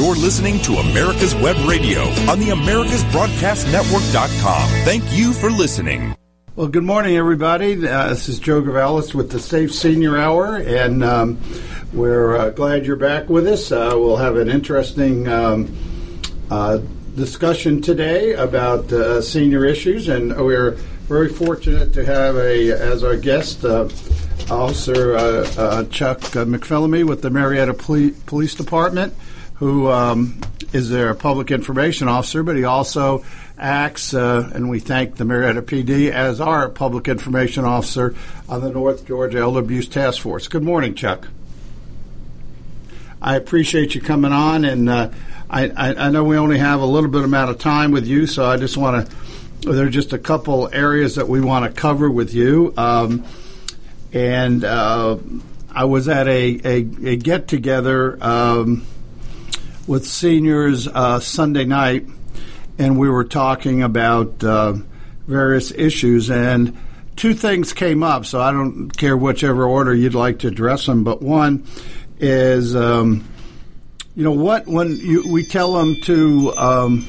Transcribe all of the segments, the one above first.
You're listening to America's Web Radio on the AmericasBroadcastNetwork.com. Thank you for listening. Well, good morning, everybody. Uh, this is Joe Gavalis with the Safe Senior Hour, and um, we're uh, glad you're back with us. Uh, we'll have an interesting um, uh, discussion today about uh, senior issues, and we're very fortunate to have a as our guest uh, Officer Chuck McPhillamy with the Marietta Poli- Police Department, who um, is their public information officer, but he also acts, uh, and we thank the Marietta PD as our public information officer on the North Georgia Elder Abuse Task Force. Good morning, Chuck. I appreciate you coming on, and uh, I, I, I, know we only have a little bit amount of time with you, so I just want to. There are just a couple areas that we want to cover with you, um, and uh, I was at a, a, a get together um, with seniors uh, Sunday night and we were talking about uh, various issues, and two things came up. So I don't care whichever order you'd like to address them, but one is, um, you know, what when you, we tell them to. Um,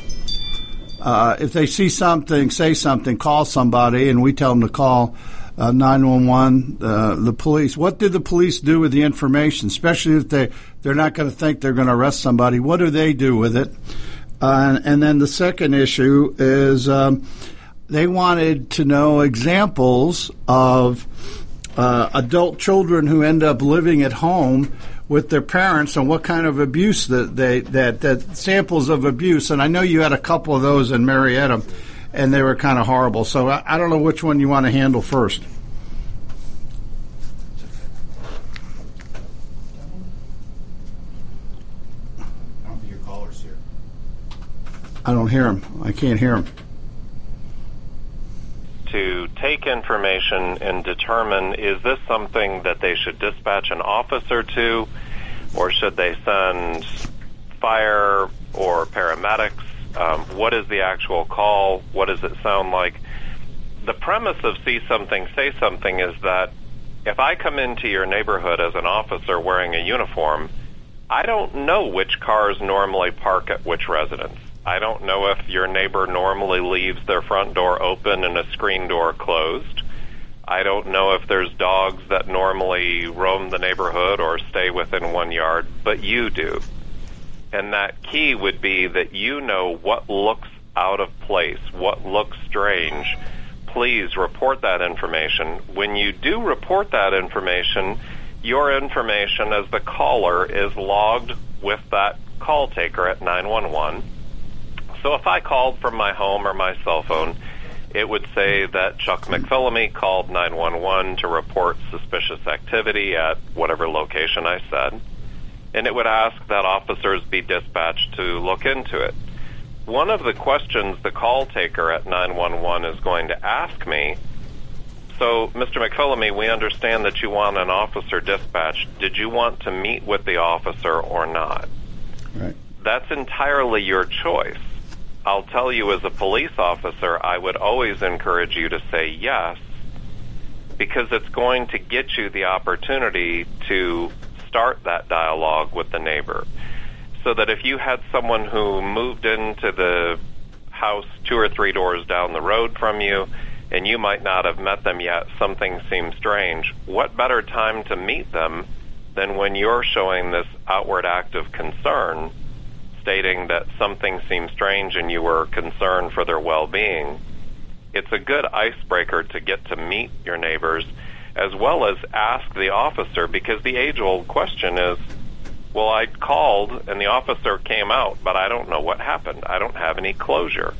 uh, if they see something, say something, call somebody, and we tell them to call uh, 911, uh, the police. What did the police do with the information, especially if they, they're not going to think they're going to arrest somebody? What do they do with it? Uh, and then the second issue is um, they wanted to know examples of uh, adult children who end up living at home with their parents and what kind of abuse that they that that samples of abuse. And I know you had a couple of those in Marietta, and they were kind of horrible. So I, I don't know which one you want to handle first. I don't hear him. I can't hear him. To take information and determine is this something that they should dispatch an officer to, or should they send fire or paramedics? Um, what is the actual call? What does it sound like? The premise of see something, say something is that if I come into your neighborhood as an officer wearing a uniform, I don't know which cars normally park at which residence. I don't know if your neighbor normally leaves their front door open and a screen door closed. I don't know if there's dogs that normally roam the neighborhood or stay within one yard, but you do. And that key would be that you know what looks out of place, what looks strange. Please report that information. When you do report that information, your information as the caller is logged with that call taker at 911 so if I called from my home or my cell phone, it would say that Chuck McPhillamy called 911 to report suspicious activity at whatever location I said, and it would ask that officers be dispatched to look into it. One of the questions the call taker at 911 is going to ask me so, Mr. McPhillamy, we understand that you want an officer dispatched. Did you want to meet with the officer or not? Right. That's entirely your choice. I'll tell you as a police officer, I would always encourage you to say yes because it's going to get you the opportunity to start that dialogue with the neighbor. So that if you had someone who moved into the house two or three doors down the road from you and you might not have met them yet, something seems strange, what better time to meet them than when you're showing this outward act of concern? Stating that something seems strange and you were concerned for their well-being, it's a good icebreaker to get to meet your neighbors as well as ask the officer because the age-old question is, well, I called and the officer came out, but I don't know what happened. I don't have any closure.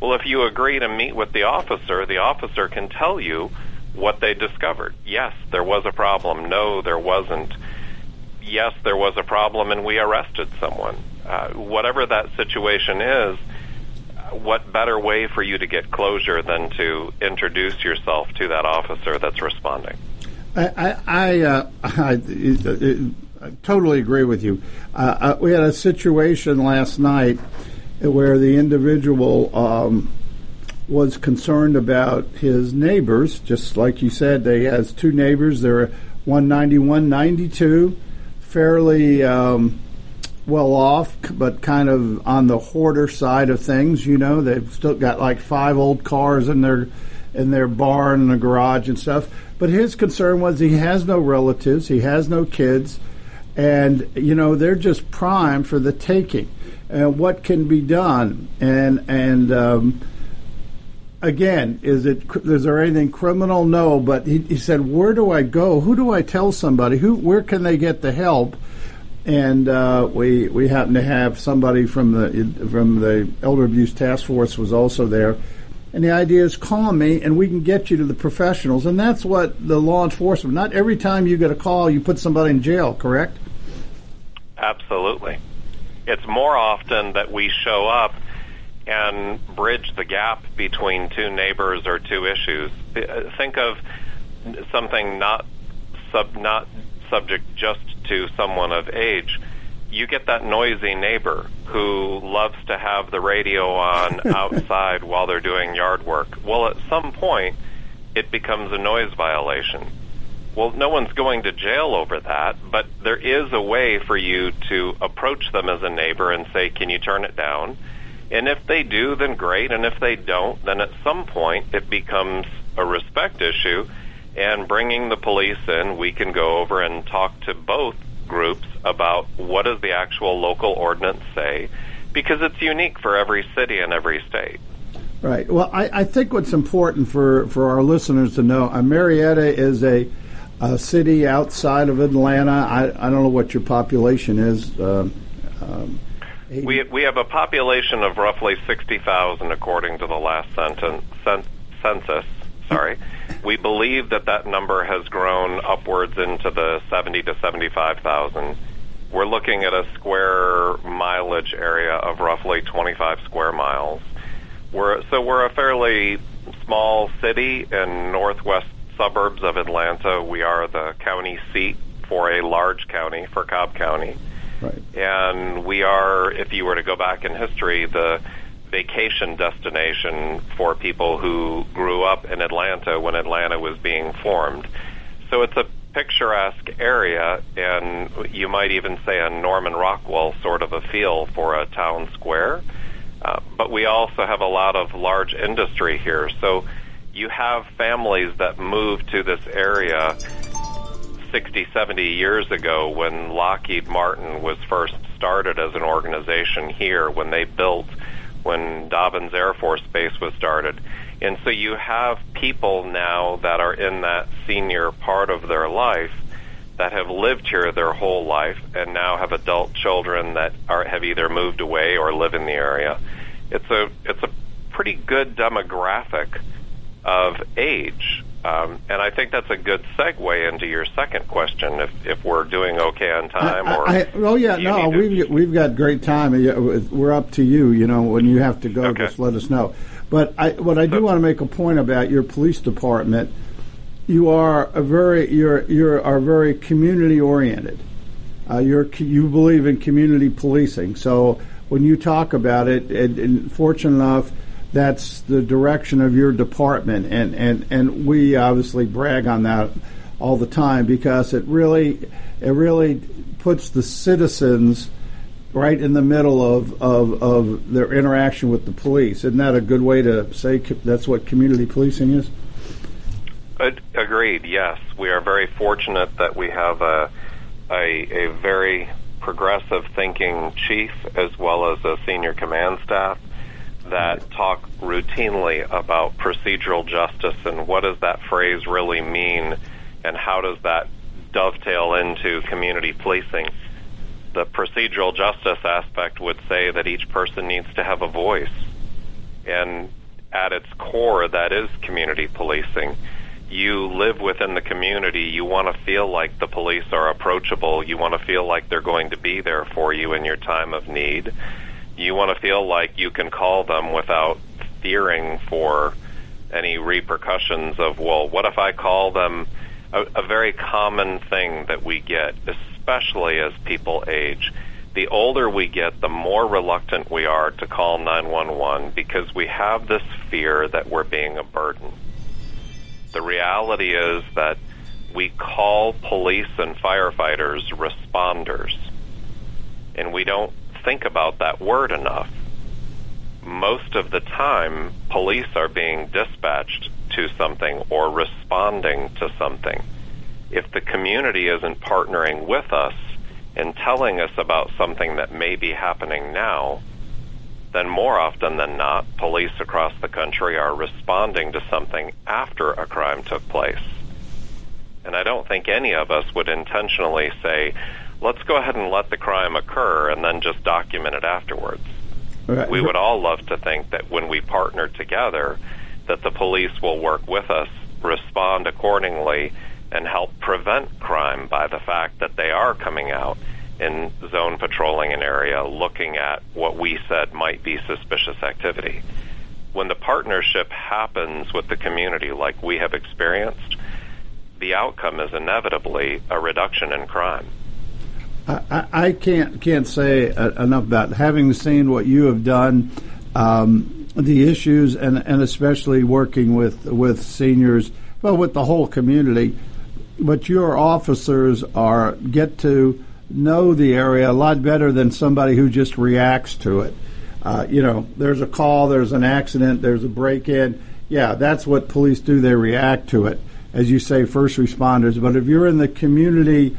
Well, if you agree to meet with the officer, the officer can tell you what they discovered. Yes, there was a problem. No, there wasn't. Yes, there was a problem and we arrested someone. Uh, whatever that situation is, what better way for you to get closure than to introduce yourself to that officer that's responding? I, I, uh, I, I totally agree with you. Uh, uh, we had a situation last night where the individual um, was concerned about his neighbors, just like you said. They has two neighbors. They're 191, 92, fairly um, well off, but kind of on the hoarder side of things. You know, they've still got like five old cars in their in their barn and the garage and stuff. But his concern was he has no relatives, he has no kids, and you know they're just prime for the taking. And what can be done? And and um, again, is it is there anything criminal? No, but he, he said, where do I go? Who do I tell somebody? Who where can they get the help? And uh, we we happen to have somebody from the from the elder abuse task force was also there. And the idea is call me and we can get you to the professionals. And that's what the law enforcement, not every time you get a call, you put somebody in jail, correct? Absolutely. It's more often that we show up and bridge the gap between two neighbors or two issues. Think of something not sub not subject just to someone of age. You get that noisy neighbor who loves to have the radio on outside while they're doing yard work. Well, at some point, it becomes a noise violation. Well, no one's going to jail over that, but there is a way for you to approach them as a neighbor and say, "Can you turn it down?" And if they do, then great. And if they don't, then at some point it becomes a respect issue. And bringing the police in, we can go over and talk to both groups about what does the actual local ordinance say, because it's unique for every city and every state. Right. Well, I, I think what's important for, for our listeners to know, uh, Marietta is a, a city outside of Atlanta. I, I don't know what your population is. Uh, um, we we have a population of roughly sixty thousand, according to the last sentence, census. Sorry, we believe that that number has grown upwards into the seventy to seventy-five thousand. We're looking at a square mileage area of roughly twenty-five square miles. We're so we're a fairly small city in northwest suburbs of Atlanta. We are the county seat for a large county, for Cobb County. Right. And we are, if you were to go back in history, the vacation destination for people who grew up in Atlanta when Atlanta was being formed. So it's a picturesque area, and you might even say a Norman Rockwell sort of a feel for a town square. Uh, but we also have a lot of large industry here. So you have families that move to this area 60, 70 years ago when Lockheed Martin was first started as an organization here, when they built, when Dobbins Air Force Base was started. And so you have people now that are in that senior part of their life that have lived here their whole life and now have adult children that are have either moved away or live in the area. It's a it's a pretty good demographic of age um, and I think that's a good segue into your second question. If if we're doing okay on time, or I, I, oh yeah, no, we've we've got great time. We're up to you. You know, when you have to go, okay. just let us know. But I, what I do want to make a point about your police department, you are a very you're you're are very community oriented. Uh, you're you believe in community policing. So when you talk about it, and, and fortunate enough that's the direction of your department, and and and we obviously brag on that all the time because it really it really puts the citizens right in the middle of, of, of their interaction with the police. Isn't that a good way to say that's what community policing is? Agreed. Yes, we are very fortunate that we have a a, a very progressive thinking chief as well as a senior command staff that talk routinely about procedural justice and what does that phrase really mean and how does that dovetail into community policing. The procedural justice aspect would say that each person needs to have a voice. And at its core, that is community policing. You live within the community. You want to feel like the police are approachable. You want to feel like they're going to be there for you in your time of need you want to feel like you can call them without fearing for any repercussions of, well, what if I call them? A, a very common thing that we get, especially as people age, the older we get, the more reluctant we are to call 911 because we have this fear that we're being a burden. The reality is that we call police and firefighters responders and we don't think about that word enough. Most of the time, police are being dispatched to something or responding to something. If the community isn't partnering with us and telling us about something that may be happening now, then more often than not, police across the country are responding to something after a crime took place. And I don't think any of us would intentionally say, let's go ahead and let the crime occur and then just document it afterwards. Right. We would all love to think that when we partner together, that the police will work with us, respond accordingly, and help prevent crime by the fact that they are coming out in zone patrolling an area looking at what we said might be suspicious activity. When the partnership happens with the community like we have experienced, the outcome is inevitably a reduction in crime. I, I can't can't say enough about having seen what you have done, um, the issues, and and especially working with with seniors, well, with the whole community. But your officers are get to know the area a lot better than somebody who just reacts to it. Uh, you know, there's a call, there's an accident, there's a break in. Yeah, that's what police do. They react to it, as you say, first responders. But if you're in the community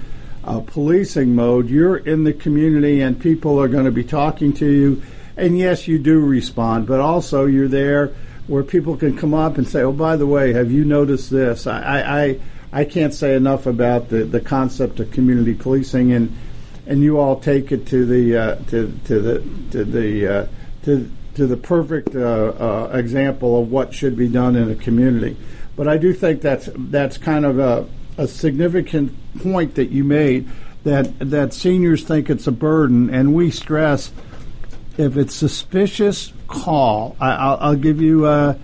uh, policing mode, you're in the community and people are going to be talking to you. And yes, you do respond, but also you're there where people can come up and say, "Oh, by the way, have you noticed this?" I, I, I can't say enough about the, the concept of community policing, and and you all take it to the uh, to to the to the uh, to to the perfect uh, uh, example of what should be done in a community. But I do think that's that's kind of a, a significant point that you made that that seniors think it's a burden, and we stress if it's suspicious, call. I, will give you. Uh,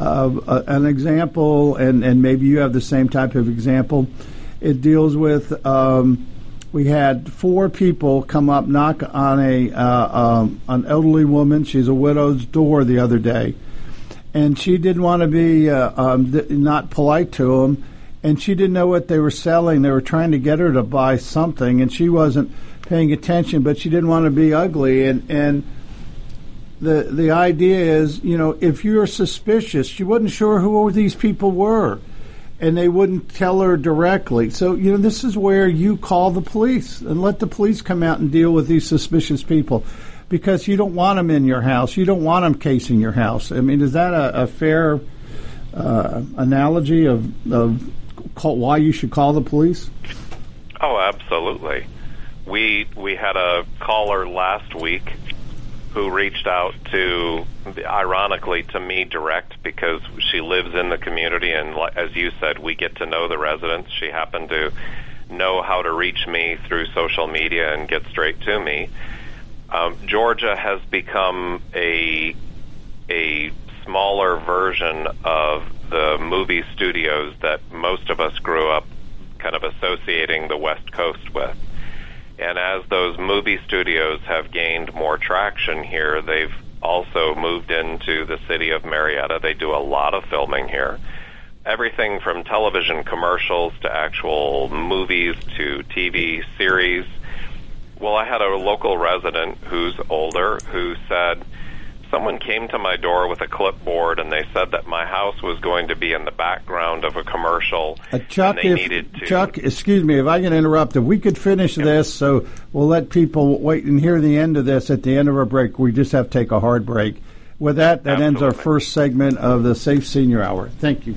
uh, an example, and, and maybe you have the same type of example. It deals with um, we had four people come up knock on a uh, um, an elderly woman. She's a widow's door the other day, and she didn't want to be uh, um, th- not polite to them, and she didn't know what they were selling. They were trying to get her to buy something, and she wasn't paying attention, but she didn't want to be ugly, and and the the idea is, you know, if you're suspicious, she wasn't sure who these people were, and they wouldn't tell her directly. So, you know, this is where you call the police and let the police come out and deal with these suspicious people, because you don't want them in your house. You don't want them casing your house. I mean, is that a, a fair uh, analogy of of call, why you should call the police? Oh, absolutely. We we had a caller last week who reached out to, ironically, to me direct because she lives in the community, and as you said, we get to know the residents. She happened to know how to reach me through social media and get straight to me. Um, Georgia has become a a smaller version of the movie studios that most of us grew up kind of associating the West Coast with. And as those movie studios have gained more traction here, they've also moved into the city of Marietta. They do a lot of filming here. Everything from television commercials to actual movies to TV series. Well, I had a local resident who's older who said, someone came to my door with a clipboard and they said that my house was going to be in the background of a commercial. Uh, Chuck, if, Chuck, excuse me if I can interrupt. If we could finish yep. this, so we'll let people wait and hear the end of this at the end of our break. We just have to take a hard break. With that, that Absolutely. ends our first segment of the Safe Senior Hour. Thank you.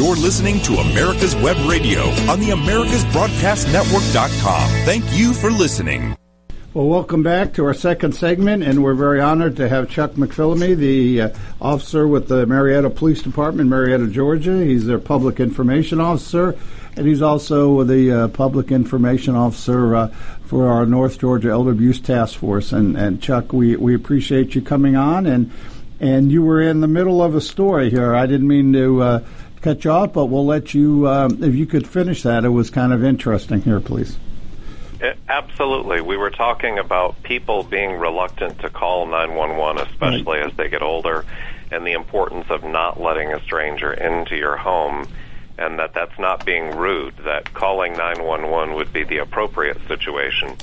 You're listening to America's Web Radio on the AmericasBroadcastNetwork.com. Thank you for listening. Well, welcome back to our second segment, and we're very honored to have Chuck McPhillamy, the uh, officer with the Marietta Police Department, Marietta, Georgia. He's their public information officer, and he's also the uh, public information officer uh, for our North Georgia Elder Abuse Task Force. And, and Chuck, we, we appreciate you coming on, and and you were in the middle of a story here. I didn't mean to uh, cut you off, but we'll let you, um, if you could finish that. It was kind of interesting here, please. It, absolutely. We were talking about people being reluctant to call 911, especially right. as they get older, and the importance of not letting a stranger into your home, and that that's not being rude, that calling 911 would be the appropriate situation.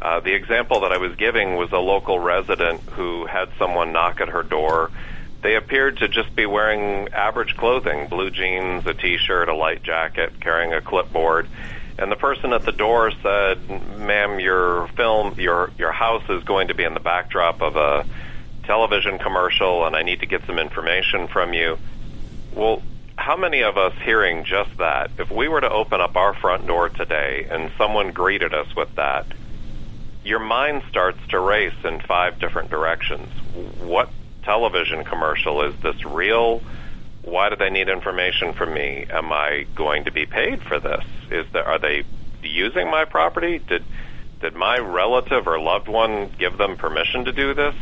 Uh, the example that I was giving was a local resident who had someone knock at her door they appeared to just be wearing average clothing blue jeans, a t shirt, a light jacket, carrying a clipboard. And the person at the door said, "Ma'am, your film, your your house is going to be in the backdrop of a television commercial, and I need to get some information from you." Well, how many of us hearing just that, if we were to open up our front door today and someone greeted us with that, your mind starts to race in five different directions. What television commercial. Is this real? Why do they need information from me? Am I going to be paid for this? Is there are they using my property? Did did my relative or loved one give them permission to do this?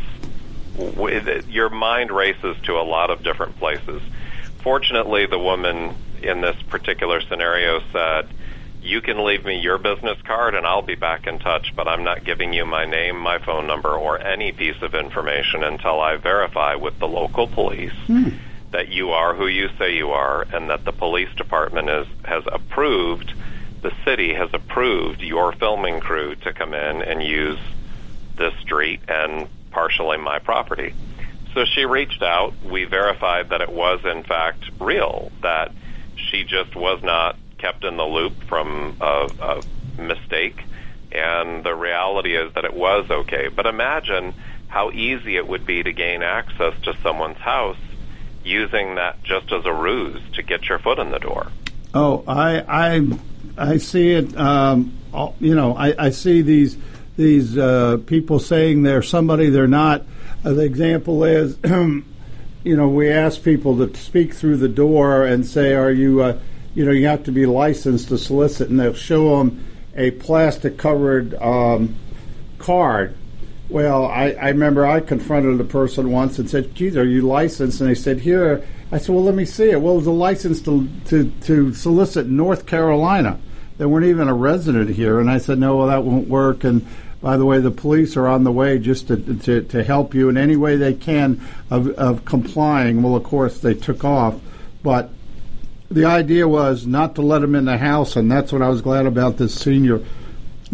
Your mind races to a lot of different places. Fortunately, the woman in this particular scenario said, you can leave me your business card and I'll be back in touch, but I'm not giving you my name, my phone number, or any piece of information until I verify with the local police hmm. that you are who you say you are and that the police department is, has approved, the city has approved your filming crew to come in and use this street and partially my property. So she reached out. We verified that it was, in fact, real, that she just was not kept in the loop from a, a mistake, and the reality is that it was okay. But imagine how easy it would be to gain access to someone's house using that just as a ruse to get your foot in the door. Oh, I I I see it. Um, you know, I, I see these these uh, people saying they're somebody they're not. Uh, the example is, you know, we ask people to speak through the door and say, "Are you?" Uh, you know, you have to be licensed to solicit, and they'll show them a plastic covered um, card. Well, I, I remember I confronted a person once and said, "Geez, are you licensed?" And they said, "Here." I said, "Well, let me see it." Well, it was a license to to to solicit North Carolina. They weren't even a resident here, and I said, "No, well, that won't work." And by the way, the police are on the way just to, to, to help you in any way they can of, of complying. Well, of course, they took off, but the idea was not to let him in the house, and that's what I was glad about this senior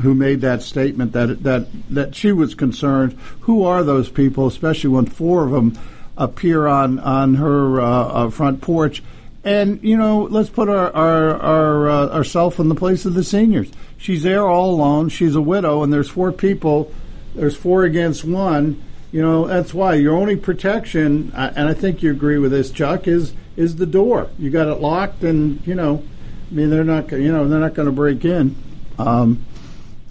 who made that statement that that that she was concerned. Who are those people, especially when four of them appear on on her uh, uh, front porch? And you know, let's put our our, our uh, ourselves in the place of the seniors. She's there all alone. She's a widow, and there's four people. There's four against one. You know, that's why your only protection, and I think you agree with this, Chuck, is is the door. You got it locked, and you know, I mean, they're not, you know, they're not going to break in. Um,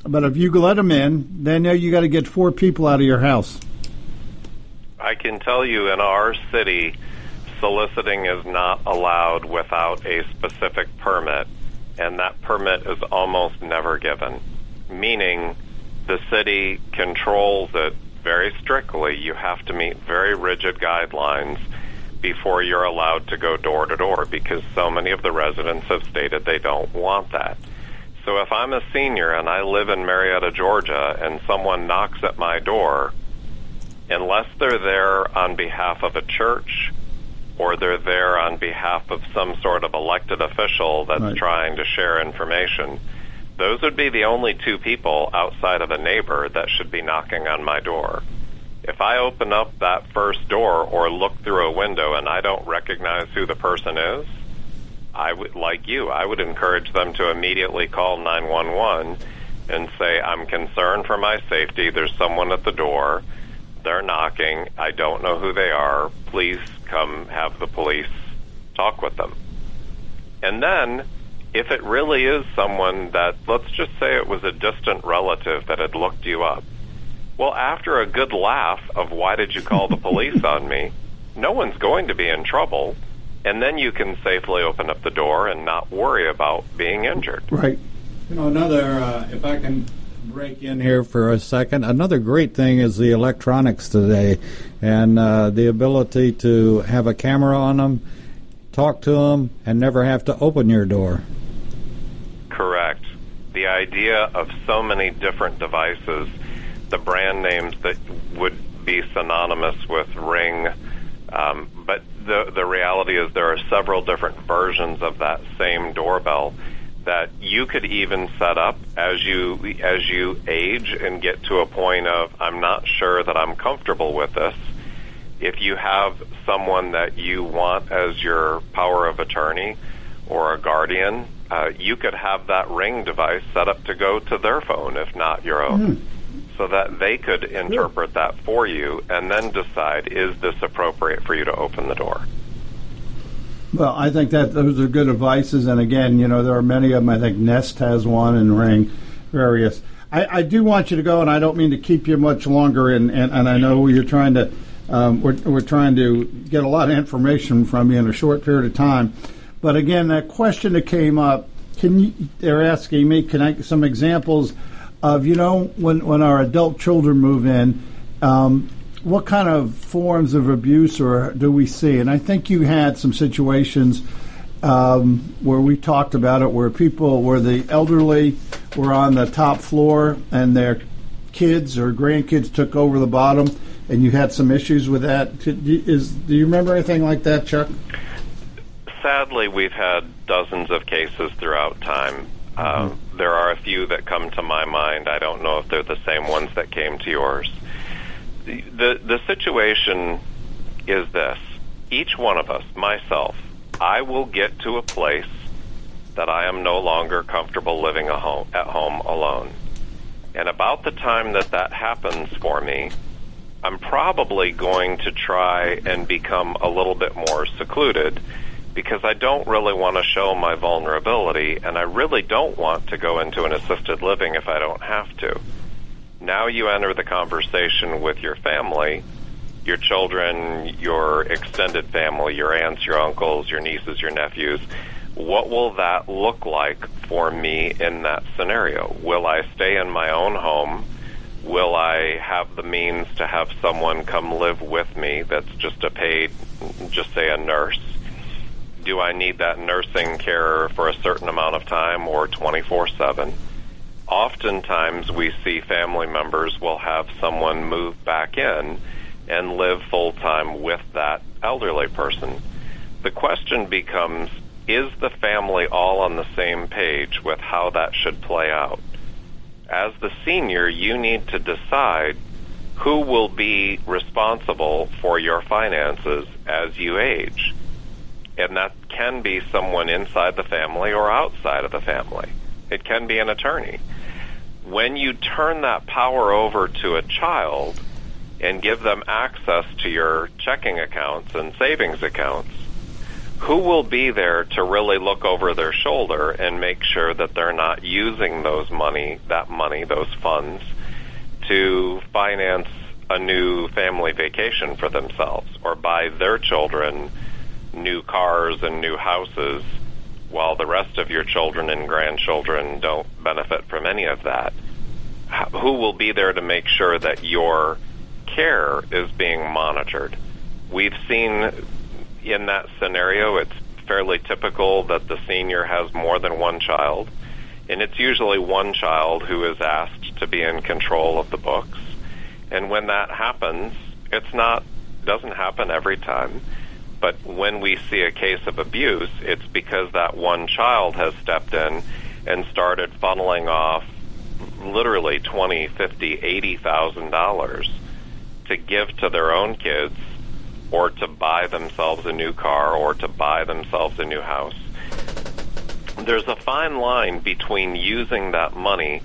but if you let them in, then you got to get four people out of your house. I can tell you, in our city, soliciting is not allowed without a specific permit, and that permit is almost never given. Meaning, the city controls it very strictly. You have to meet very rigid guidelines before you're allowed to go door to door because so many of the residents have stated they don't want that. So if I'm a senior and I live in Marietta, Georgia, and someone knocks at my door, unless they're there on behalf of a church or they're there on behalf of some sort of elected official that's Right. trying to share information. Those would be the only two people outside of a neighbor that should be knocking on my door. If I open up that first door or look through a window and I don't recognize who the person is, I would like you. I would encourage them to immediately call 911 and say, "I'm concerned for my safety. There's someone at the door. They're knocking. I don't know who they are. Please come have the police talk with them." And then if it really is someone that let's just say it was a distant relative that had looked you up. Well, after a good laugh of why did you call the police on me? No one's going to be in trouble and then you can safely open up the door and not worry about being injured. Right. You know, another, uh, if I can break in here for a second, another great thing is the electronics today and uh, the ability to have a camera on them, talk to them, and never have to open your door. The idea of so many different devices, the brand names that would be synonymous with Ring, um, but the the reality is there are several different versions of that same doorbell that you could even set up as you as you age and get to a point of I'm not sure that I'm comfortable with this. If you have someone that you want as your power of attorney or a guardian, uh, you could have that ring device set up to go to their phone, if not your own, so that they could interpret that for you and then decide is this appropriate for you to open the door. Well, I think that those are good advices, and again, you know, there are many of them. I think Nest has one, and Ring, various. I, I do want you to go, and I don't mean to keep you much longer. And, and, and I know you're trying to, um, we're, we're trying to get a lot of information from you in a short period of time. But again, that question that came up, can you? They're asking me, can I some examples of you know when when our adult children move in. Um, what kind of forms of abuse or do we see? And I think you had some situations um, where we talked about it, where people, where the elderly were on the top floor and their kids or grandkids took over the bottom, and you had some issues with that. Is do you remember anything like that, Chuck? Sadly, we've had dozens of cases throughout time. Uh, there are a few that come to my mind. I don't know if they're the same ones that came to yours. The, the, the situation is this each one of us, myself, I will get to a place that I am no longer comfortable living a home, at home alone. And about the time that that happens for me, I'm probably going to try and become a little bit more secluded because I don't really want to show my vulnerability and I really don't want to go into an assisted living if I don't have to. Now you enter the conversation with your family, your children, your extended family, your aunts, your uncles, your nieces, your nephews. What will that look like for me in that scenario? Will I stay in my own home? Will I have the means to have someone come live with me that's just a paid, just say a nurse? Do I need that nursing care for a certain amount of time or 24 7? Oftentimes we see family members will have someone move back in and live full time with that elderly person. The question becomes is the family all on the same page with how that should play out? As the senior, you need to decide who will be responsible for your finances as you age. And that can be someone inside the family or outside of the family. It can be an attorney. When you turn that power over to a child and give them access to your checking accounts and savings accounts, who will be there to really look over their shoulder and make sure that they're not using those money, that money, those funds, to finance a new family vacation for themselves or buy their children new cars and new houses while the rest of your children and grandchildren don't benefit from any of that? Who will be there to make sure that your care is being monitored? We've seen in that scenario, it's fairly typical that the senior has more than one child, and it's usually one child who is asked to be in control of the books. And when that happens, it's not doesn't happen every time, But when we see a case of abuse, it's because that one child has stepped in and started funneling off literally twenty, fifty, eighty thousand dollars to give to their own kids or to buy themselves a new car or to buy themselves a new house. There's a fine line between using that money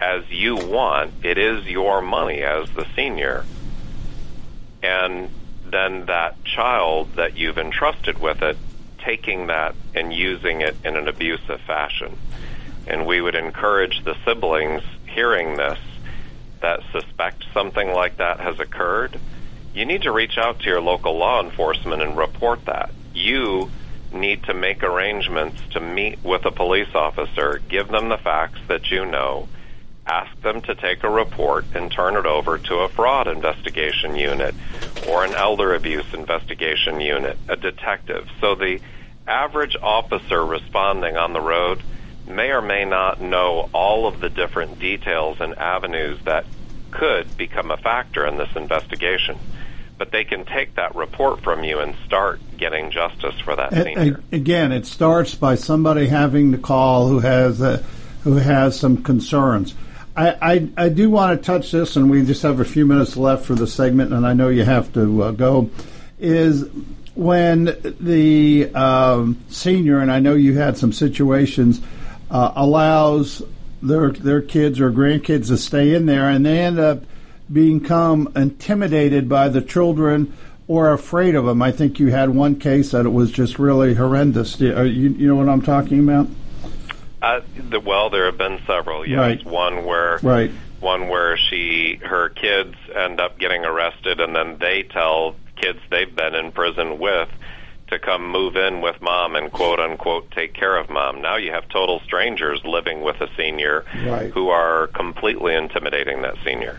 as you want, it is your money as the senior, and then that child that you've entrusted with it taking that and using it in an abusive fashion. And we would encourage the siblings hearing this that suspect something like that has occurred. You need to reach out to your local law enforcement and report that. You need to make arrangements to meet with a police officer, give them the facts that you know, ask them to take a report and turn it over to a fraud investigation unit or an elder abuse investigation unit, a detective. So the average officer responding on the road may or may not know all of the different details and avenues that could become a factor in this investigation. But they can take that report from you and start getting justice for that senior. Again, it starts by somebody having to call who has a, who has some concerns. I, I, do want to touch this, and we just have a few minutes left for the segment, and I know you have to uh, go. Is when the um, senior, and I know you had some situations, uh, allows their their kids or grandkids to stay in there, and they end up become intimidated by the children or afraid of them. I think you had one case that it was just really horrendous. You, you know what I'm talking about? Uh, the, well, there have been several. Yes, right. one where right. one where she her kids end up getting arrested, and then they tell kids they've been in prison with to come move in with mom and quote unquote take care of mom. Now you have total strangers living with a senior right. who are completely intimidating that senior.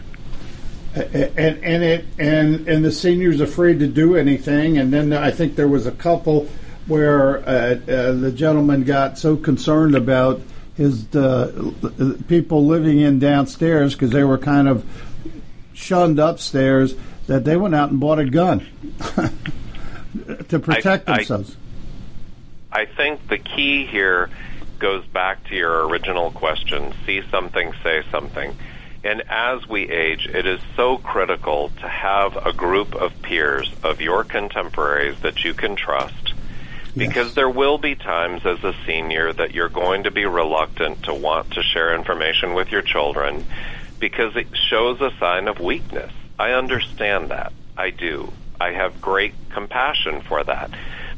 And and it and and the senior's afraid to do anything. And then I think there was a couple where uh, uh, the gentleman got so concerned about his uh, people living in downstairs because they were kind of shunned upstairs that they went out and bought a gun to protect I, themselves. I, I think the key here goes back to your original question see something, say something. And as we age, it is so critical to have a group of peers, of your contemporaries that you can trust. Because Yes. there will be times as a senior that you're going to be reluctant to want to share information with your children because it shows a sign of weakness. I understand that. I do. I have great compassion for that.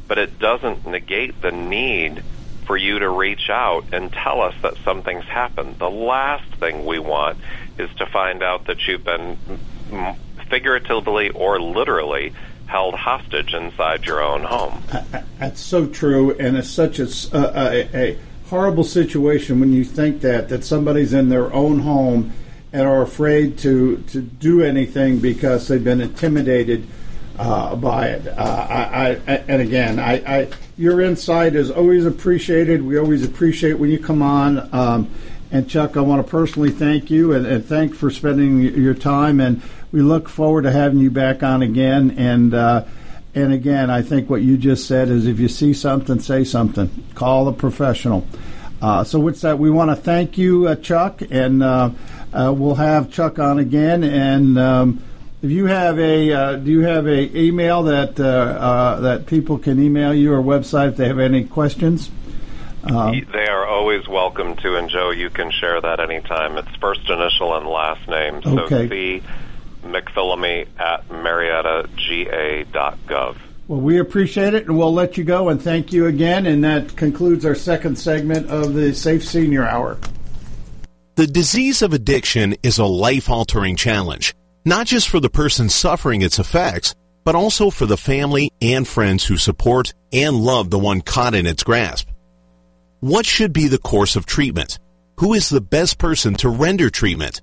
But it doesn't negate the need for you to reach out and tell us that something's happened. The last thing we want is to find out that you've been figuratively or literally held hostage inside your own home. That's so true, and it's such a a horrible situation when you think that that somebody's in their own home and are afraid to to do anything because they've been intimidated uh, by it. Uh, I, I, and again, I, I your insight is always appreciated. We always appreciate when you come on. Um, and Chuck, I want to personally thank you and, and thank for spending your time. And we look forward to having you back on again. And uh, and again, I think what you just said is if you see something, say something. Call a professional. Uh, so with that, we want to thank you, uh, Chuck, and uh, uh, we'll have Chuck on again. And um, if you have a, uh, do you have a email that uh, uh, that people can email you or website if they have any questions? Um, they are always welcome to, and Joe, you can share that anytime. It's first initial and last name. So Okay. C. McPhillamy at marietta.ga.gov. Well, we appreciate it, and we'll let you go. And thank you again. And that concludes our second segment of the Safe Senior Hour. The disease of addiction is a life altering challenge, not just for the person suffering its effects, but also for the family and friends who support and love the one caught in its grasp. What should be the course of treatment? Who is the best person to render treatment?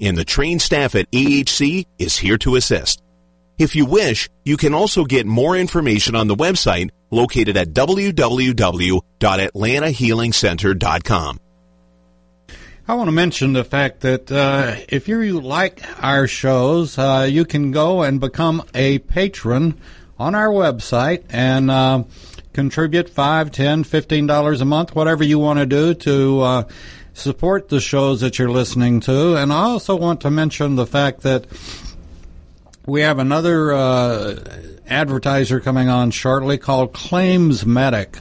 and the trained staff at AHC is here to assist. If you wish, you can also get more information on the website located at www.atlantahealingcenter.com. I want to mention the fact that uh, if you like our shows, uh, you can go and become a patron on our website and uh, contribute five, ten, fifteen dollars a month, whatever you want to do to uh, support the shows that you're listening to. And I also want to mention the fact that we have another uh, advertiser coming on shortly called Claims Medic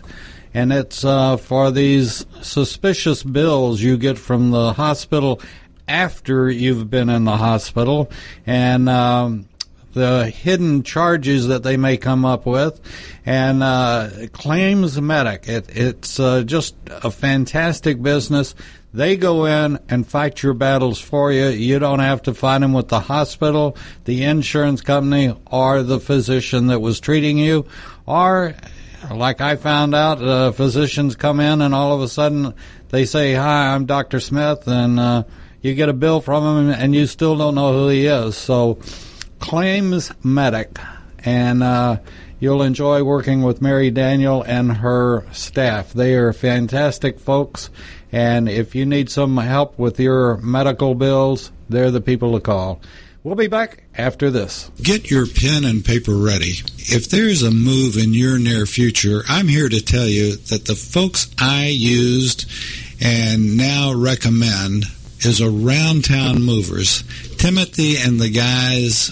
and it's uh, for these suspicious bills you get from the hospital after you've been in the hospital, and um, the hidden charges that they may come up with, and uh, claims medic. It, it's uh, just a fantastic business. They go in and fight your battles for you. You don't have to fight them with the hospital, the insurance company, or the physician that was treating you, or like I found out, uh, physicians come in and all of a sudden they say, "Hi, I'm Dr. Smith," and uh, you get a bill from him and you still don't know who he is. So, claims medic, and uh, you'll enjoy working with Mary Daniel and her staff. They are fantastic folks, and if you need some help with your medical bills, they're the people to call. We'll be back after this. Get your pen and paper ready. If there's a move in your near future, I'm here to tell you that the folks I used and now recommend is Around Town Movers. Timothy and the guys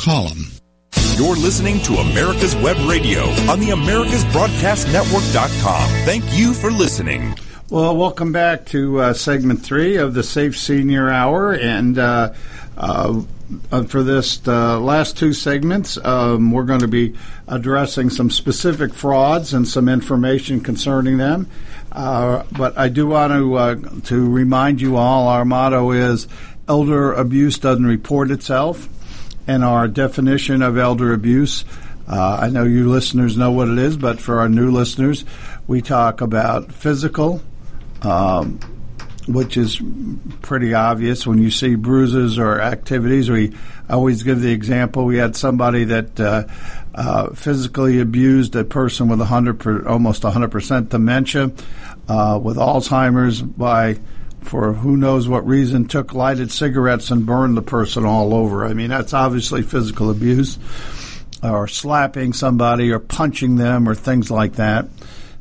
Call them. You're listening to America's Web Radio on the AmericasBroadcastNetwork.com. Thank you for listening. Well, welcome back to uh, segment three of the Safe Senior Hour, and uh, uh, for this uh, last two segments, um, we're going to be addressing some specific frauds and some information concerning them. Uh, but I do want to uh, to remind you all, our motto is "Elder abuse doesn't report itself," and our definition of elder abuse. I know you listeners know what it is, but for our new listeners, we talk about physical, um, which is pretty obvious when you see bruises or activities. We always give the example. We had somebody that uh, uh, physically abused a person with 100 per, almost 100 percent dementia, uh, with Alzheimer's by for who knows what reason took lighted cigarettes and burned the person all over. I mean that's obviously physical abuse, or slapping somebody or punching them or things like that.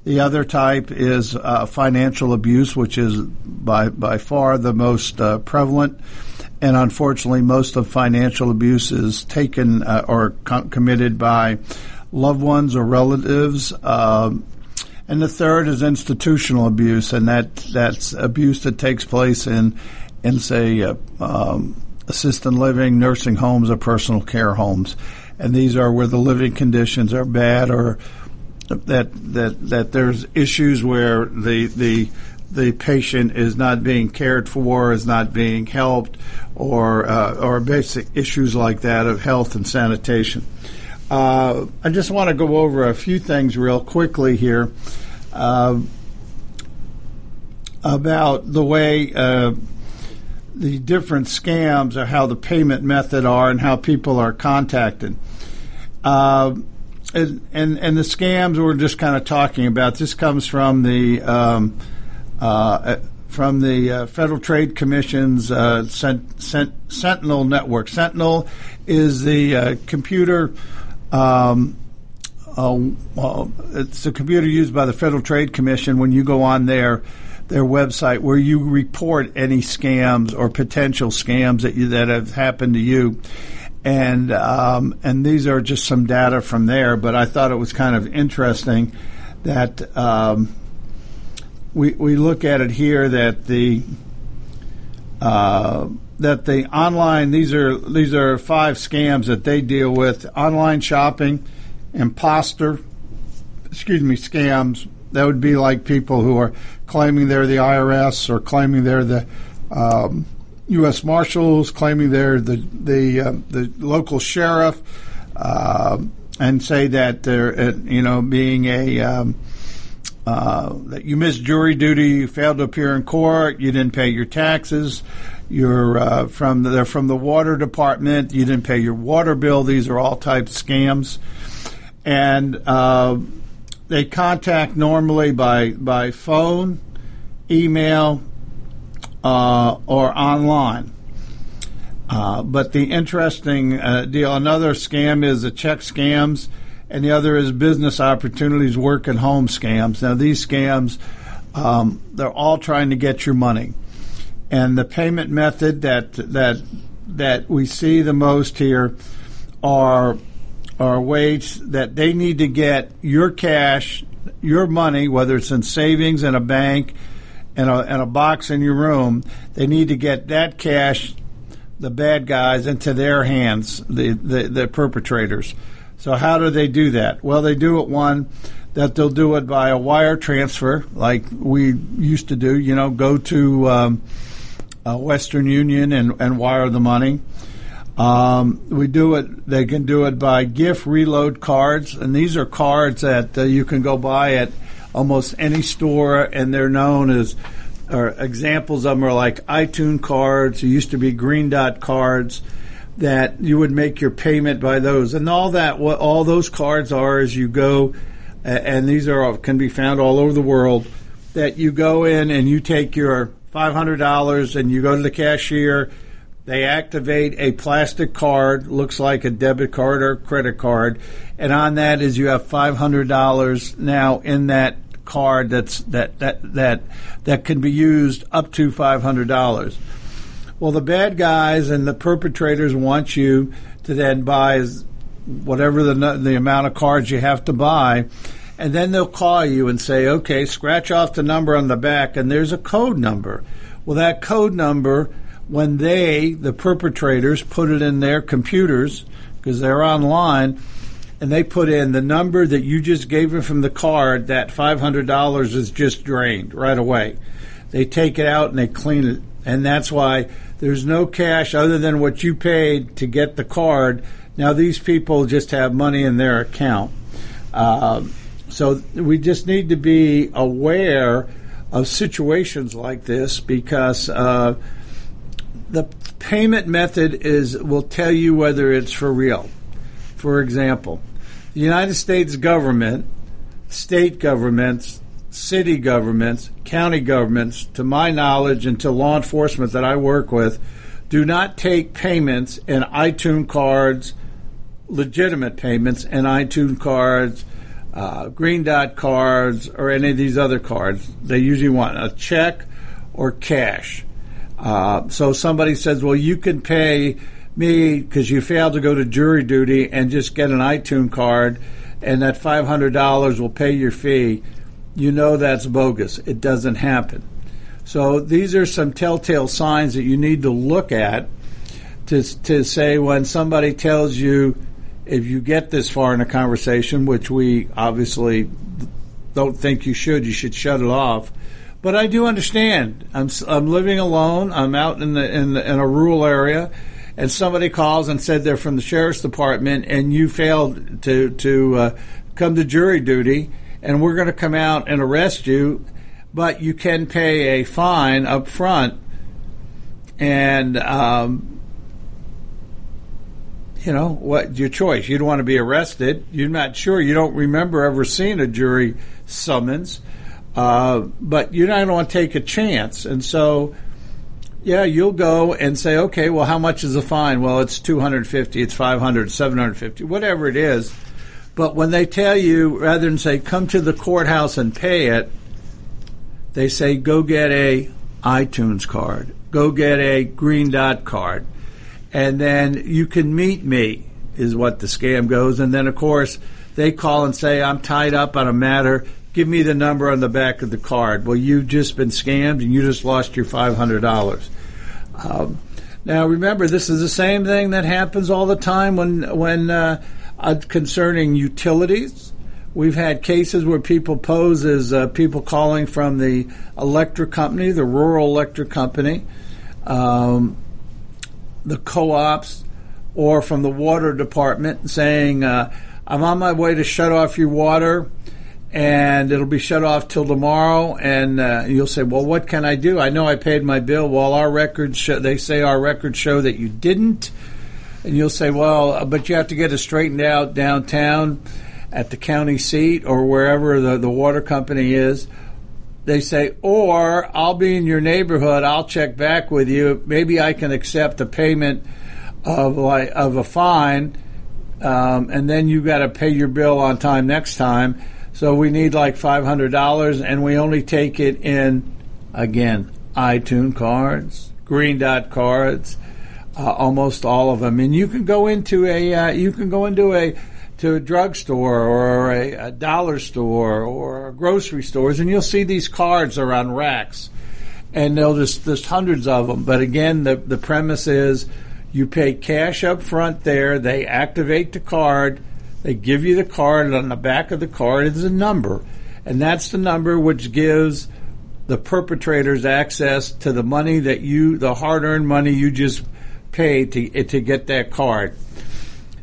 The other type is uh, financial abuse, which is by by far the most uh, prevalent. And unfortunately, most of financial abuse is taken uh, or com- committed by loved ones or relatives. And the third is institutional abuse, and that that's abuse that takes place in in say uh, um, assisted living, nursing homes, or personal care homes. And these are where the living conditions are bad or that that that there's issues where the the the patient is not being cared for, is not being helped, or uh, or basic issues like that of health and sanitation. Uh, I just want to go over a few things real quickly here uh, about the way uh, the different scams or how the payment method are and how people are contacted. Uh, and, and, and the scams we're just kind of talking about. This comes from the um, uh, from the uh, Federal Trade Commission's uh, Sent, Sent, Sentinel network. Sentinel is the uh, computer. Um, uh, it's a computer used by the Federal Trade Commission when you go on their their website where you report any scams or potential scams that you, that have happened to you and um, and these are just some data from there. But I thought it was kind of interesting that um, we we look at it here that the uh, that the online these are these are five scams that they deal with online shopping, imposter, excuse me, scams. That would be like people who are claiming they're the IRS or claiming they're the um, U.S. Marshals, claiming they're the the uh, the local sheriff, uh, and say that they're uh, you know being a um, uh, that you missed jury duty, you failed to appear in court, you didn't pay your taxes, you're uh, from the, they're from the water department, you didn't pay your water bill. These are all types of scams, and uh, they contact normally by by phone, email, uh, or online. Uh, but the interesting deal, another scam is the check scams, and the other is business opportunities, work at home scams. Now, these scams, um, they're all trying to get your money, and the payment method that that that we see the most here are are ways that they need to get your cash, your money, whether it's in savings in a bank and a, and a box in your room, they need to get that cash, the bad guys, into their hands, the, the, the perpetrators. So how do they do that? Well, they do it one that they'll do it by a wire transfer, like we used to do. You know, go to um, uh, Western Union and, and wire the money. Um, we do it. They can do it by gift reload cards, and these are cards that uh, you can go buy at almost any store, and they're known as or examples of them are like iTunes cards. It used to be Green Dot cards that you would make your payment by those, and all that. What all those cards are is you go, and these are can be found all over the world. That you go in and you take your five hundred dollars and you go to the cashier. They activate a plastic card, looks like a debit card or credit card, and on that is you have five hundred dollars now in that card that's that that that that can be used up to five hundred dollars. Well, the bad guys and the perpetrators want you to then buy whatever the the amount of cards you have to buy, and then they'll call you and say, "Okay, scratch off the number on the back, and there's a code number." Well, that code number, when they, the perpetrators, put it in their computers because they're online, and they put in the number that you just gave them from the card, that $500 is just drained right away. They take it out and they clean it. And that's why there's no cash other than what you paid to get the card. Now, these people just have money in their account. Uh, so we just need to be aware of situations like this because uh, the payment method is will tell you whether it's for real. For example, the United States government, state governments, city governments, county governments, to my knowledge and to law enforcement that I work with, do not take payments in iTunes cards, legitimate payments in iTunes cards, uh, Green Dot cards, or any of these other cards. They usually want a check or cash. Uh, so somebody says, well, you can pay me because you failed to go to jury duty and just get an iTunes card, and that five hundred dollars will pay your fee. You know that's bogus. It doesn't happen. So these are some telltale signs that you need to look at to to say when somebody tells you if you get this far in a conversation, which we obviously don't think you should, you should shut it off. But I do understand. I'm I'm living alone. I'm out in the in, the, in a rural area and somebody calls and said they're from the sheriff's department and you failed to to uh, come to jury duty and we're going to come out and arrest you but you can pay a fine up front. And um, you know what your choice. You don't want to be arrested. You're not sure. You don't remember ever seeing a jury summons. Uh, but you don't want to take a chance. And so yeah, you'll go and say, okay, well, how much is the fine? Well, it's 250, it's 500, 750, whatever it is. But when they tell you, rather than say, come to the courthouse and pay it, they say, go get a iTunes card, go get a Green Dot card. and then you can meet me is what the scam goes, and then of course they call and say I'm tied up on a matter. Give me the number on the back of the card. Well, you've just been scammed and you just lost your five hundred dollars. Um, now, remember, this is the same thing that happens all the time when when uh, uh, concerning utilities. We've had cases where people pose as uh, people calling from the electric company, the rural electric company, um, the co-ops, or from the water department, saying, uh, "I'm on my way to shut off your water." and it'll be shut off till tomorrow. And uh, you'll say, "Well, what can I do? I know I paid my bill." Well, our records show, they say our records show that you didn't, and you'll say, "Well, but you have to get it straightened out downtown at the county seat or wherever the, the water company is." They say, or I'll be in your neighborhood. I'll check back with you. Maybe I can accept a payment of like of a fine, um, and then you got to pay your bill on time next time so we need like $500 and we only take it in, again, iTunes cards, Green Dot cards, uh, almost all of them. And you can go into a, uh, you can go into a, to a drugstore or a, a, dollar store or grocery stores and you'll see these cards are on racks and they'll just, there's hundreds of them. But again, the, the premise is you pay cash up front there, they activate the card, they give you the card, and on the back of the card is a number. And that's the number which gives the perpetrators access to the money that you, the hard earned money you just paid to, to get that card.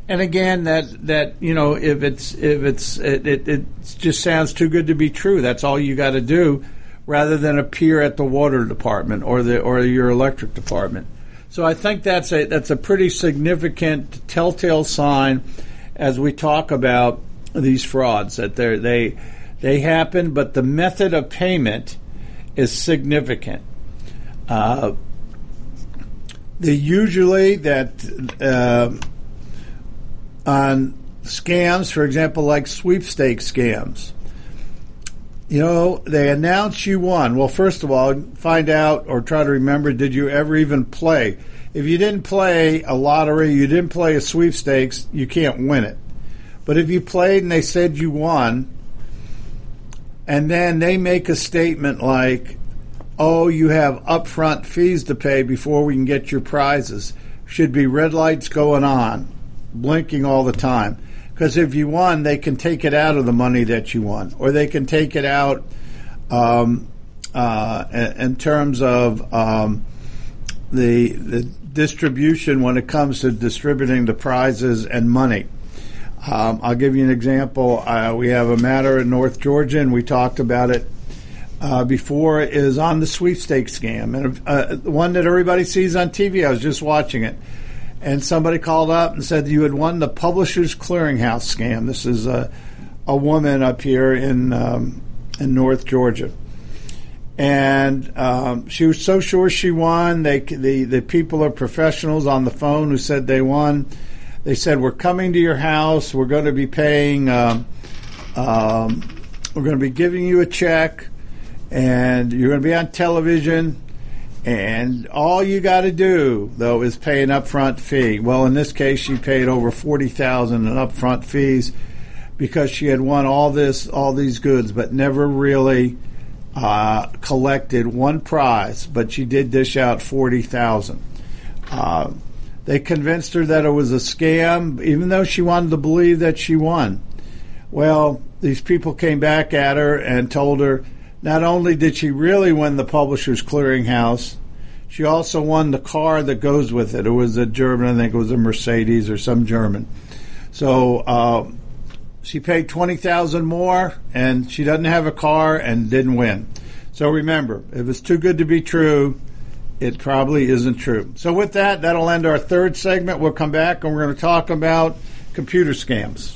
And again, that, that you know, if it's if it's it, it, it just sounds too good to be true. That's all you got to do, rather than appear at the water department or the or your electric department. So I think that's a that's a pretty significant telltale sign as we talk about these frauds that they they they happen, but the method of payment is significant. Uh, they usually that uh, on scams, for example, like sweepstakes scams. You know, they announce you won. Well, first of all, find out or try to remember did you ever even play? if you didn't play a lottery, you didn't play a sweepstakes, you can't win it. But if you played and they said you won, and then they make a statement like, oh, you have upfront fees to pay before we can get your prizes, should be red lights going on, blinking all the time. Because if you won, they can take it out of the money that you won, or they can take it out um, uh, in terms of um, the the distribution when it comes to distributing the prizes and money. Um, I'll give you an example. Uh, we have a matter in North Georgia, and we talked about it uh, before. Is on the sweepstakes scam, and uh, one that everybody sees on TV. I was just watching it, and somebody called up and said you had won the Publishers Clearinghouse scam. This is a a woman up here in um, in North Georgia and um, she was so sure she won. They the the people are professionals on the phone who said they won. They said we're coming to your house. We're going to be paying. Um, um, we're going to be giving you a check, and you're going to be on television. And all you got to do, though, is pay an upfront fee. Well, in this case, she paid over forty thousand in upfront fees because she had won all this, all these goods, but never really uh, collected one prize, but she did dish out forty thousand. Uh, they convinced her that it was a scam, even though she wanted to believe that she won. Well, these people came back at her and told her not only did she really win the Publishers Clearinghouse, she also won the car that goes with it. It was a German, I think it was a Mercedes or some German. So uh, she paid twenty thousand more, and she doesn't have a car and didn't win. So remember, if it's too good to be true, it probably isn't true. So with that, that'll end our third segment. We'll come back and we're going to talk about computer scams.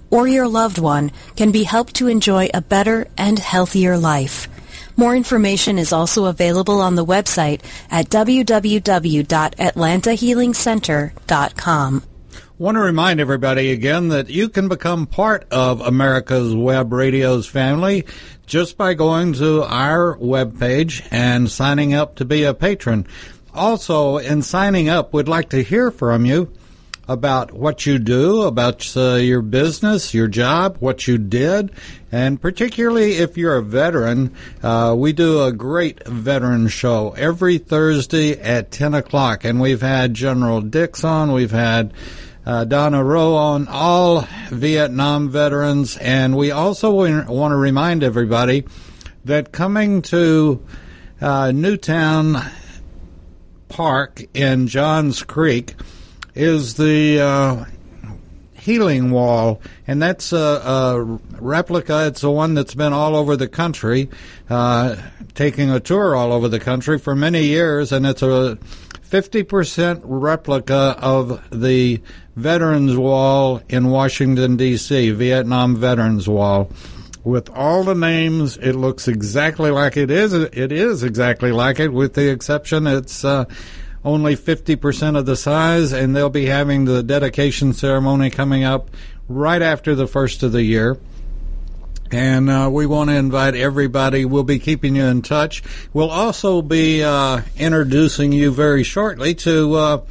or your loved one can be helped to enjoy a better and healthier life. More information is also available on the website at www.atlantahealingcenter.com. Want to remind everybody again that you can become part of America's Web Radio's family just by going to our webpage and signing up to be a patron. Also, in signing up, we'd like to hear from you about what you do, about uh, your business, your job, what you did, and particularly if you're a veteran, uh, we do a great veteran show every Thursday at 10 o'clock, and we've had General Dix on, we've had uh, Donna Rowe on all Vietnam veterans, and we also want to remind everybody that coming to uh, Newtown Park in Johns Creek is the uh, healing wall, and that's a, a, replica. It's the one that's been all over the country, uh, taking a tour all over the country for many years, and it's a 50% replica of the Veterans Wall in Washington, D.C., Vietnam Veterans Wall. With all the names, it looks exactly like it is. It is exactly like it, with the exception it's uh, only 50% of the size, and they'll be having the dedication ceremony coming up right after the first of the year. And uh, we want to invite everybody. We'll be keeping you in touch. We'll also be uh, introducing you very shortly to uh,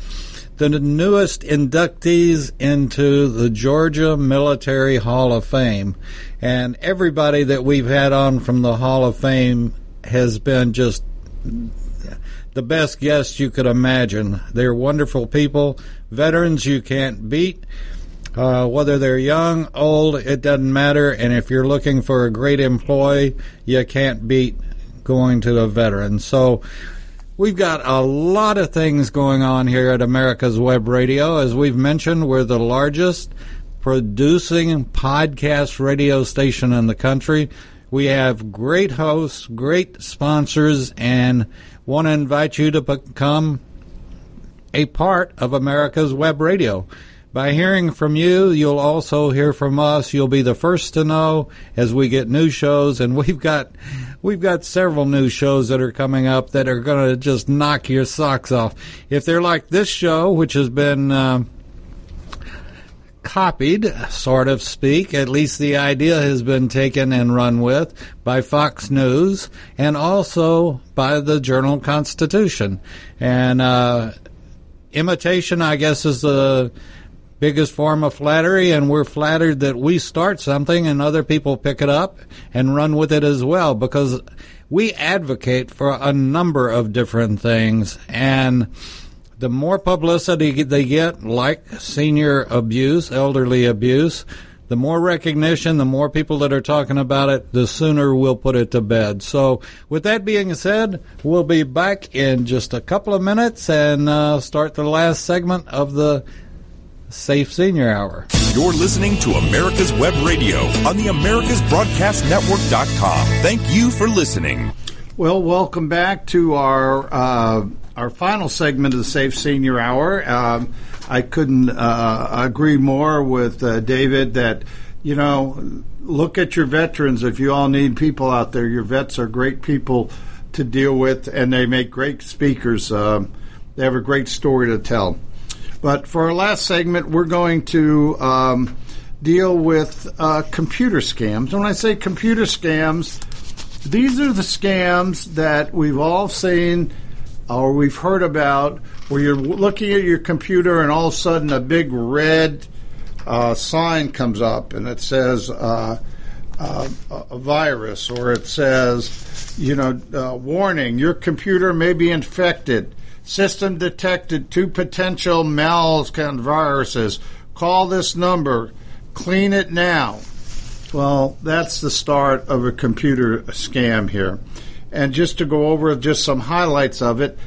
the newest inductees into the Georgia Military Hall of Fame. And everybody that we've had on from the Hall of Fame has been just the best guests you could imagine. They're wonderful people, veterans you can't beat. Uh, whether they're young, old, it doesn't matter. And if you're looking for a great employee, you can't beat going to the veterans. So we've got a lot of things going on here at America's Web Radio. As we've mentioned, we're the largest producing podcast radio station in the country. We have great hosts, great sponsors, and want to invite you to become a part of America's Web Radio. By hearing from you, you'll also hear from us. You'll be the first to know as we get new shows, and we've got we've got several new shows that are coming up that are going to just knock your socks off. If they're like this show, which has been uh, copied, sort of speak, at least the idea has been taken and run with by Fox News and also by the Journal Constitution, and uh, imitation, I guess, is the biggest form of flattery, and we're flattered that we start something and other people pick it up and run with it as well because we advocate for a number of different things. And the more publicity they get, like senior abuse, elderly abuse, the more recognition, the more people that are talking about it, the sooner we'll put it to bed. So, with that being said, we'll be back in just a couple of minutes and uh, start the last segment of the Safe Senior Hour. You're listening to America's Web Radio on the AmericasBroadcastNetwork.com. Thank you for listening. Well, welcome back to our uh, our final segment of the Safe Senior Hour. Um, I couldn't uh, agree more with uh, David that you know, look at your veterans. If you all need people out there, your vets are great people to deal with, and they make great speakers. Um, they have a great story to tell. But for our last segment, we're going to um, deal with uh, computer scams. And when I say computer scams, these are the scams that we've all seen or we've heard about where you're looking at your computer and all of a sudden a big red uh, sign comes up and it says uh, uh, a virus or it says, you know, uh, warning, your computer may be infected. System detected two potential malcon viruses. Call this number. Clean it now. Well, that's the start of a computer scam here. And just to go over just some highlights of it,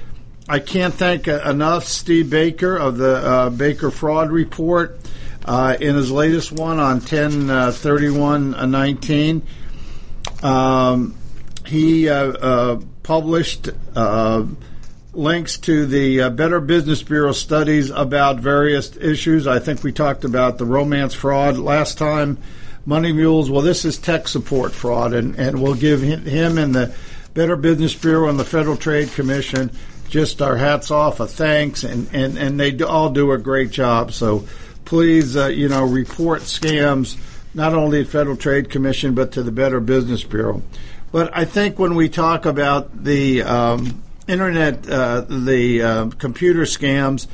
I can't thank enough Steve Baker of the uh, Baker Fraud Report uh, in his latest one on 10 uh, 31 19. Um, he uh, uh, published uh, links to the Better Business Bureau studies about various issues. I think we talked about the romance fraud last time. Money Mules. Well, this is tech support fraud, and, and we'll give him and the Better Business Bureau and the Federal Trade Commission just our hats off, a thanks, and, and, and they all do a great job. So please, uh, you know, report scams not only at Federal Trade Commission but to the Better Business Bureau. But I think when we talk about the um, internet, uh, the uh, computer scams,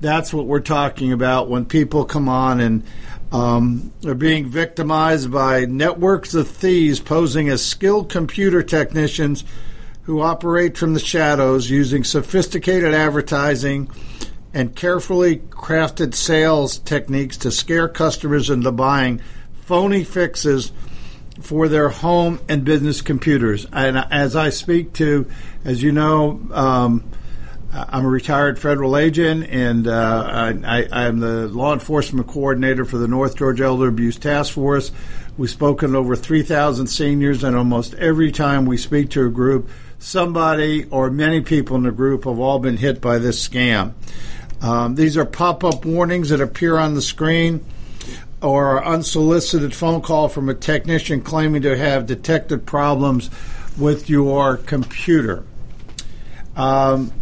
that's what we're talking about when people come on and um, are being victimized by networks of thieves posing as skilled computer technicians who operate from the shadows using sophisticated advertising and carefully crafted sales techniques to scare customers into buying phony fixes for their home and business computers. And as I speak to, as you know, um, I'm a retired federal agent, and uh, I, am the law enforcement coordinator for the North Georgia Elder Abuse Task Force. We've spoken to over 3,000 seniors, and almost every time we speak to a group, somebody or many people in the group have all been hit by this scam. Um, these are pop up warnings that appear on the screen or unsolicited phone call from a technician claiming to have detected problems with your computer. Um,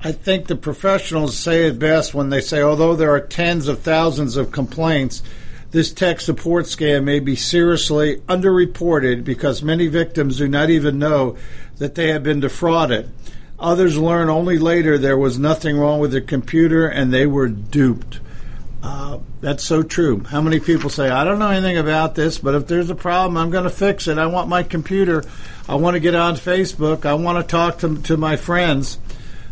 I think the professionals say it best when they say, although there are tens of thousands of complaints, this tech support scam may be seriously underreported because many victims do not even know that they have been defrauded. Others learn only later there was nothing wrong with their computer and they were duped. Uh, that's so true. How many people say, I don't know anything about this, but if there's a problem, I'm going to fix it. I want my computer. I want to get on Facebook. I want to talk to, to my friends.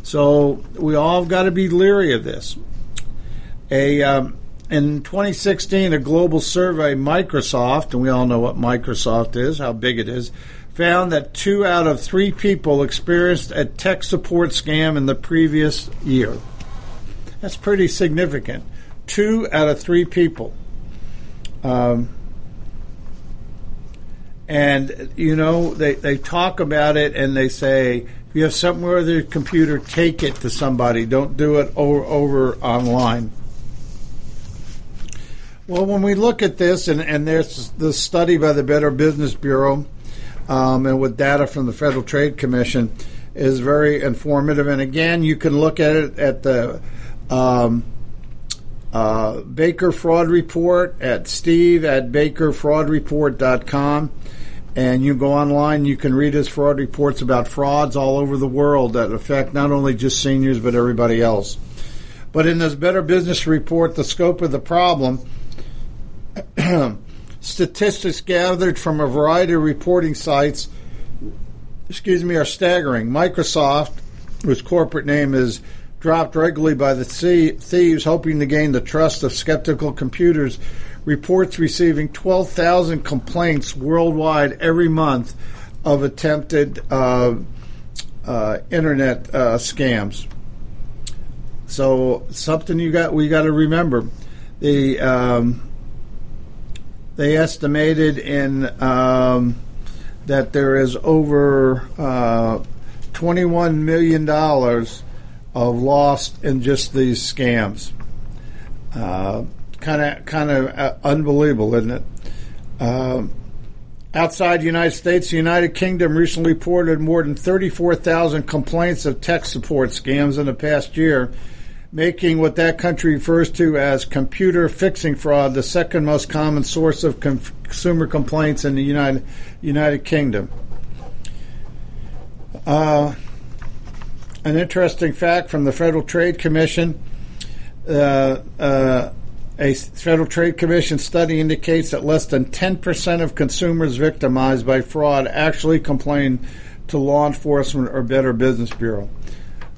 So we all got to be leery of this. A um, in 2016, a global survey, Microsoft, and we all know what Microsoft is, how big it is, found that two out of three people experienced a tech support scam in the previous year. That's pretty significant. Two out of three people. Um, and, you know, they, they talk about it and they say, you have something with your computer, take it to somebody. Don't do it over, over online. Well, when we look at this, and, and there's the study by the Better Business Bureau, um, and with data from the Federal Trade Commission, is very informative. And again, you can look at it at the um, uh, Baker Fraud Report at steve at bakerfraudreport.com and you go online, you can read his fraud reports about frauds all over the world that affect not only just seniors but everybody else. But in this Better Business Report, the scope of the problem, statistics gathered from a variety of reporting sites, excuse me, are staggering. Microsoft, whose corporate name is dropped regularly by the thieves, hoping to gain the trust of skeptical computers reports receiving 12,000 complaints worldwide every month of attempted uh, uh, internet uh, scams. So something you got we got to remember. The um, they estimated in um, that there is over uh, 21 million dollars of lost in just these scams. Kind of, kind of uh, unbelievable, isn't it? Um, outside the United States, the United Kingdom recently reported more than 34,000 complaints of tech support scams in the past year, making what that country refers to as computer fixing fraud the second most common source of com- consumer complaints in the United United Kingdom. Uh, an interesting fact from the Federal Trade Commission. Uh, uh, a Federal Trade Commission study indicates that less than 10% of consumers victimized by fraud actually complain to law enforcement or Better Business Bureau.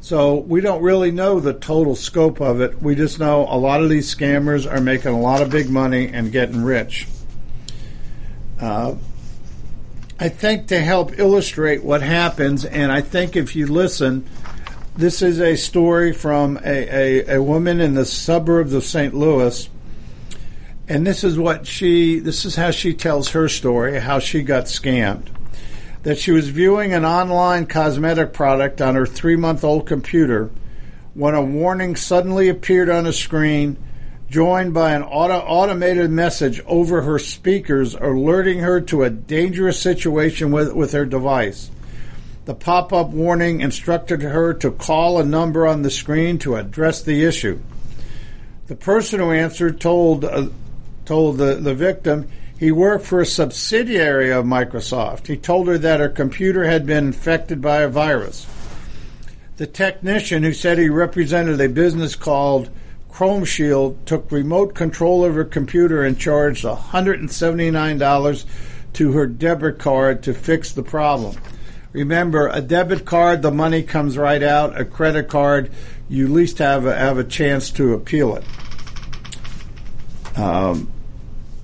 So we don't really know the total scope of it. We just know a lot of these scammers are making a lot of big money and getting rich. Uh, I think to help illustrate what happens, and I think if you listen, this is a story from a, a, a woman in the suburbs of St. Louis. And this is what she, this is how she tells her story, how she got scammed. That she was viewing an online cosmetic product on her three month old computer when a warning suddenly appeared on a screen, joined by an auto- automated message over her speakers alerting her to a dangerous situation with, with her device. The pop up warning instructed her to call a number on the screen to address the issue. The person who answered told, uh, told the, the victim he worked for a subsidiary of Microsoft. He told her that her computer had been infected by a virus. The technician, who said he represented a business called Chrome Shield, took remote control of her computer and charged $179 to her debit card to fix the problem. Remember, a debit card, the money comes right out. A credit card, you at least have a, have a chance to appeal it. Um,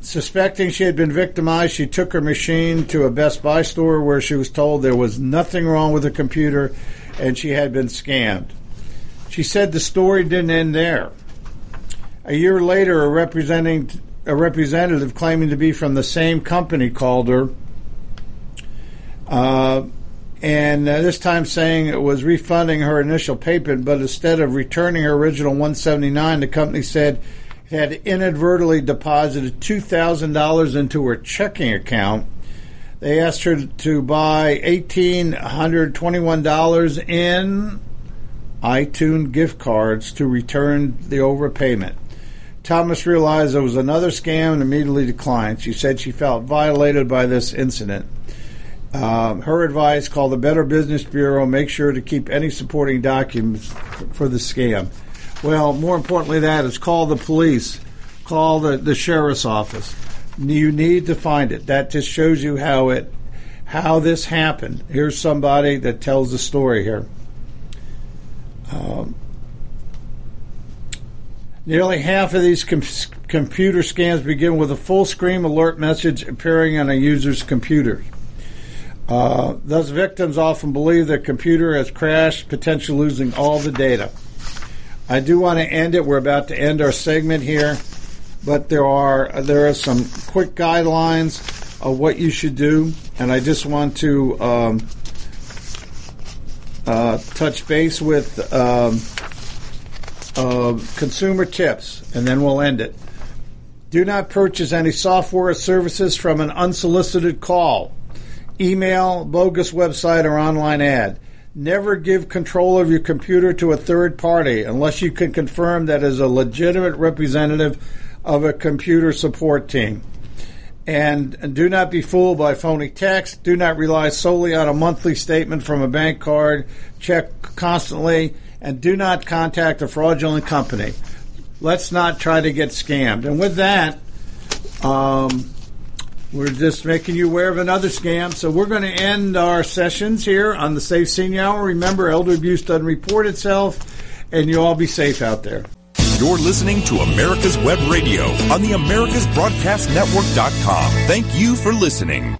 suspecting she had been victimized, she took her machine to a Best Buy store where she was told there was nothing wrong with the computer and she had been scammed. She said the story didn't end there. A year later, a representing a representative claiming to be from the same company called her. Uh, and uh, this time saying it was refunding her initial payment, but instead of returning her original 179, the company said it had inadvertently deposited $2,000 into her checking account. They asked her to buy $1,821 in iTunes gift cards to return the overpayment. Thomas realized it was another scam and immediately declined. She said she felt violated by this incident. Um, her advice: call the Better Business Bureau. Make sure to keep any supporting documents for the scam. Well, more importantly, that is call the police, call the, the sheriff's office. You need to find it. That just shows you how it, how this happened. Here's somebody that tells the story here. Um, nearly half of these com- computer scams begin with a full screen alert message appearing on a user's computer. Uh, thus, victims often believe their computer has crashed, potentially losing all the data. I do want to end it. We're about to end our segment here, but there are there are some quick guidelines of what you should do, and I just want to um, uh, touch base with um, uh, consumer tips, and then we'll end it. Do not purchase any software or services from an unsolicited call, email, bogus website, or online ad. Never give control of your computer to a third party unless you can confirm that is a legitimate representative of a computer support team. And, and do not be fooled by phony text. Do not rely solely on a monthly statement from a bank card. Check constantly and do not contact a fraudulent company. Let's not try to get scammed. And with that, um, we're just making you aware of another scam. So we're going to end our sessions here on the Safe Senior Hour. Remember, elder abuse doesn't report itself, and you all be safe out there. You're listening to America's Web Radio on the AmericasBroadcastNetwork.com. Thank you for listening.